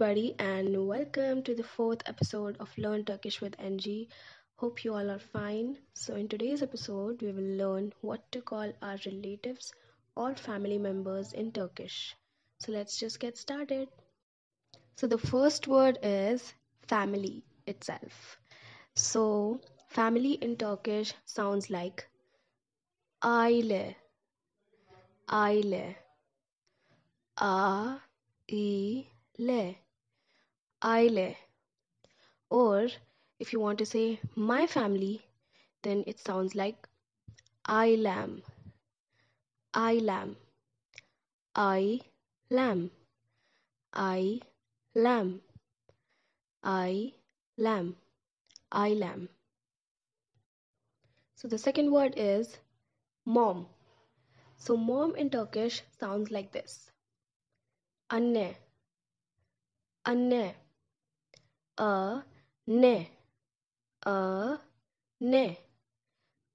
everybody, and welcome to the fourth episode of Learn Turkish with NG. Hope you all are fine. So, in today's episode, we will learn what to call our relatives or family members in Turkish. So, let's just get started. So, the first word is family itself. So, family in Turkish sounds like aile, aile, a, e, le, aile. Or if you want to say my family, then it sounds like ailem, I lamb, I lamb, I lamb, ailem. So the second word is mom. So mom in Turkish sounds like this. Anne, anne, a, ne, a, ne,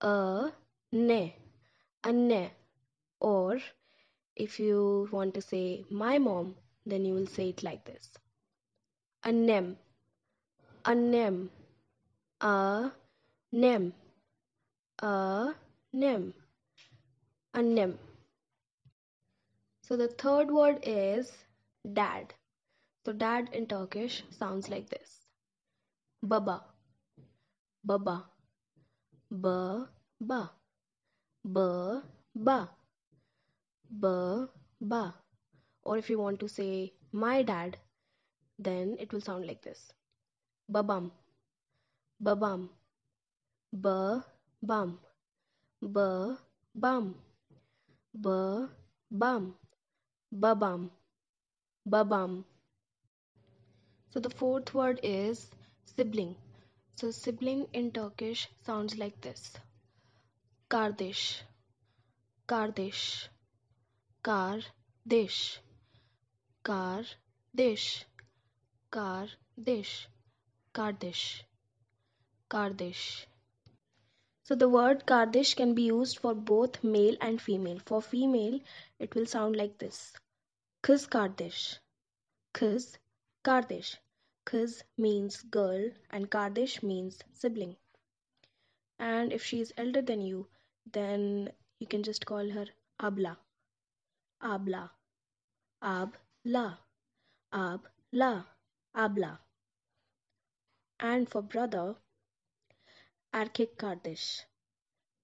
a, ne, anne. Or if you want to say my mom, then you will say it like this. Annem, annem, a, nem, a, nem, annem. So the third word is dad. So dad in Turkish sounds like this. Baba, baba, ba, ba, ba, ba, ba, ba. Or if you want to say my dad, then it will sound like this. Babam, babam, ba, bam, ba, bam, ba, bam, babam, babam. So the fourth word is sibling. So sibling in Turkish sounds like this. Kardeş, kardeş, kardeş, kardeş, kardeş, kardeş, kardeş. So the word kardeş can be used for both male and female. For female, it will sound like this. Kız kardeş, kız kardeş. Kız means girl and kardeş means sibling. And if she is elder than you, then you can just call her abla. Abla. Abla. Abla. Abla. And for brother, erkek kardeş.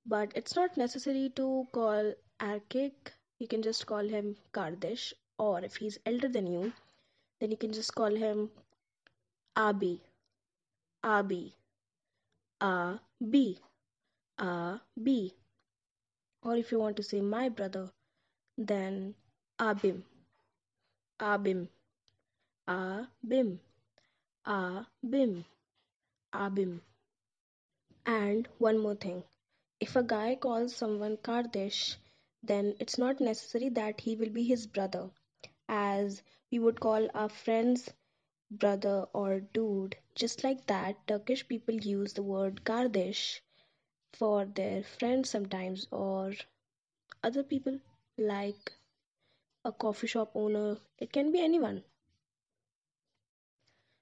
But it's not necessary to call erkek. You can just call him kardeş. Or if he's elder than you, then you can just call him abi. Abi. Abi. Abi. Or if you want to say my brother, then abim. Abim. Abim. Abim. Abim. And one more thing. If a guy calls someone Kardeş, then it's not necessary that he will be his brother, as we would call our friends brother or dude. Just like that, Turkish people use the word Kardeş for their friends sometimes, or other people like a coffee shop owner. It can be anyone.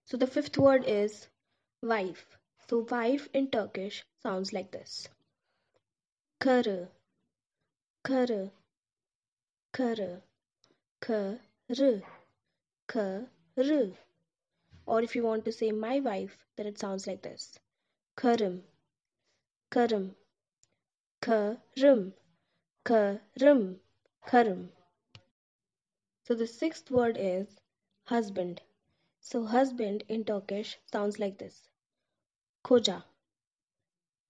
So the fifth word is wife. So wife in Turkish sounds like this. Karı, karı, karı, karı, karı. Or if you want to say my wife, then it sounds like this. Karım, karım, karım, karım, karım. So the sixth word is husband. So husband in Turkish sounds like this. Koca,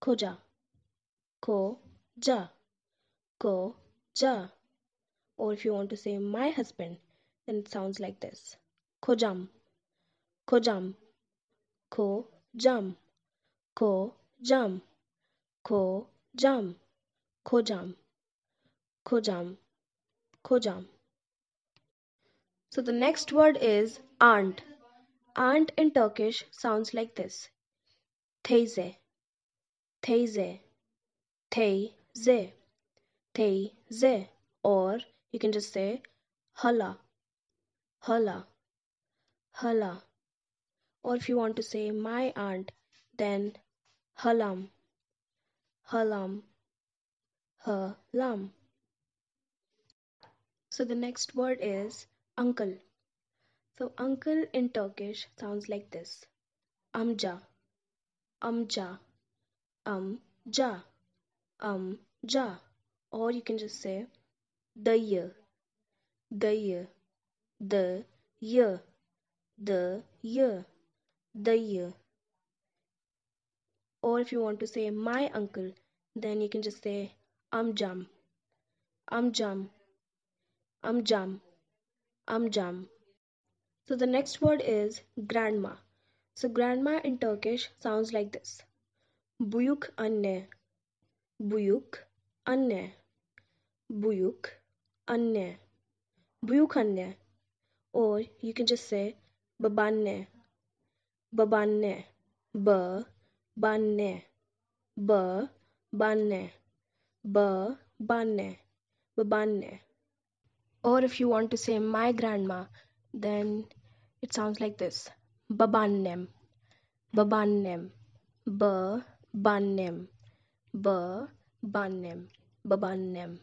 koca, koca, koca. Or if you want to say my husband, then it sounds like this. Kocam, kocam, kocam, kocam, kocam, kocam, kocam, kocam. So the next word is aunt. Aunt in Turkish sounds like this. Teyze, teyze, teyze, teyze. Or you can just say hala, hala, hala. Or if you want to say my aunt, then halam, halam, halam. So the next word is uncle. So uncle in Turkish sounds like this. Amca, amca, amca, amca. Or you can just say dayı, dayı, dayı, dayı, dayı. Or if you want to say my uncle, then you can just say amcam, amcam, amcam, amcam. So the next word is grandma. So grandma in Turkish sounds like this. Büyük anne, büyük anne, büyük anne, büyük anne. Or you can just say babaanne, babaanne, ba banne, ba banne, ba banne, babanne. Or if you want to say my grandma, then it sounds like this. Babaannem babaannem ba bannem. Ba bannem. Babaannem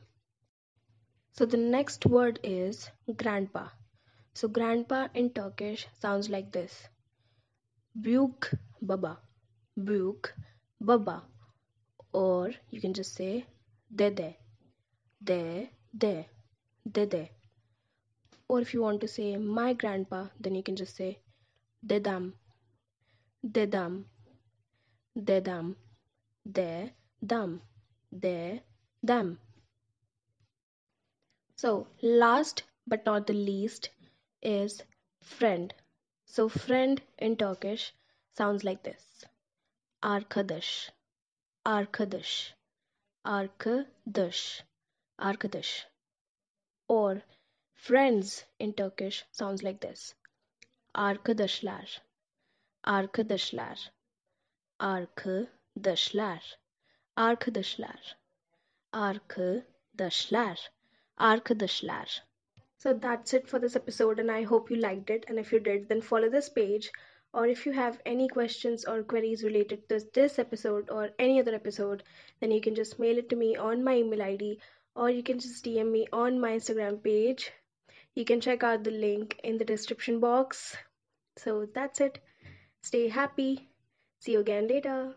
so the next word is grandpa. So grandpa in turkish sounds like this büyük baba. Büyük baba. Or you can just say dede. De de dede. Or if you want to say my grandpa, then you can just say dedam, dedam, dedam, de dam, de dam. So last but not the least is friend. So friend in Turkish sounds like this. Arkadaş, arkadaş, arkadaş, arkadaş. Or Friends in Turkish sounds like this. Arkadaşlar, arkadaşlar, arkadaşlar, arkadaşlar, arkadaşlar, arkadaşlar. So that's it for this episode, and I hope you liked it. And if you did, then follow this page. Or if you have any questions or queries related to this episode or any other episode, then you can just mail it to me on my email ID or you can just DM me on my Instagram page you can check out the link in the description box. So that's it. Stay happy. See you again later.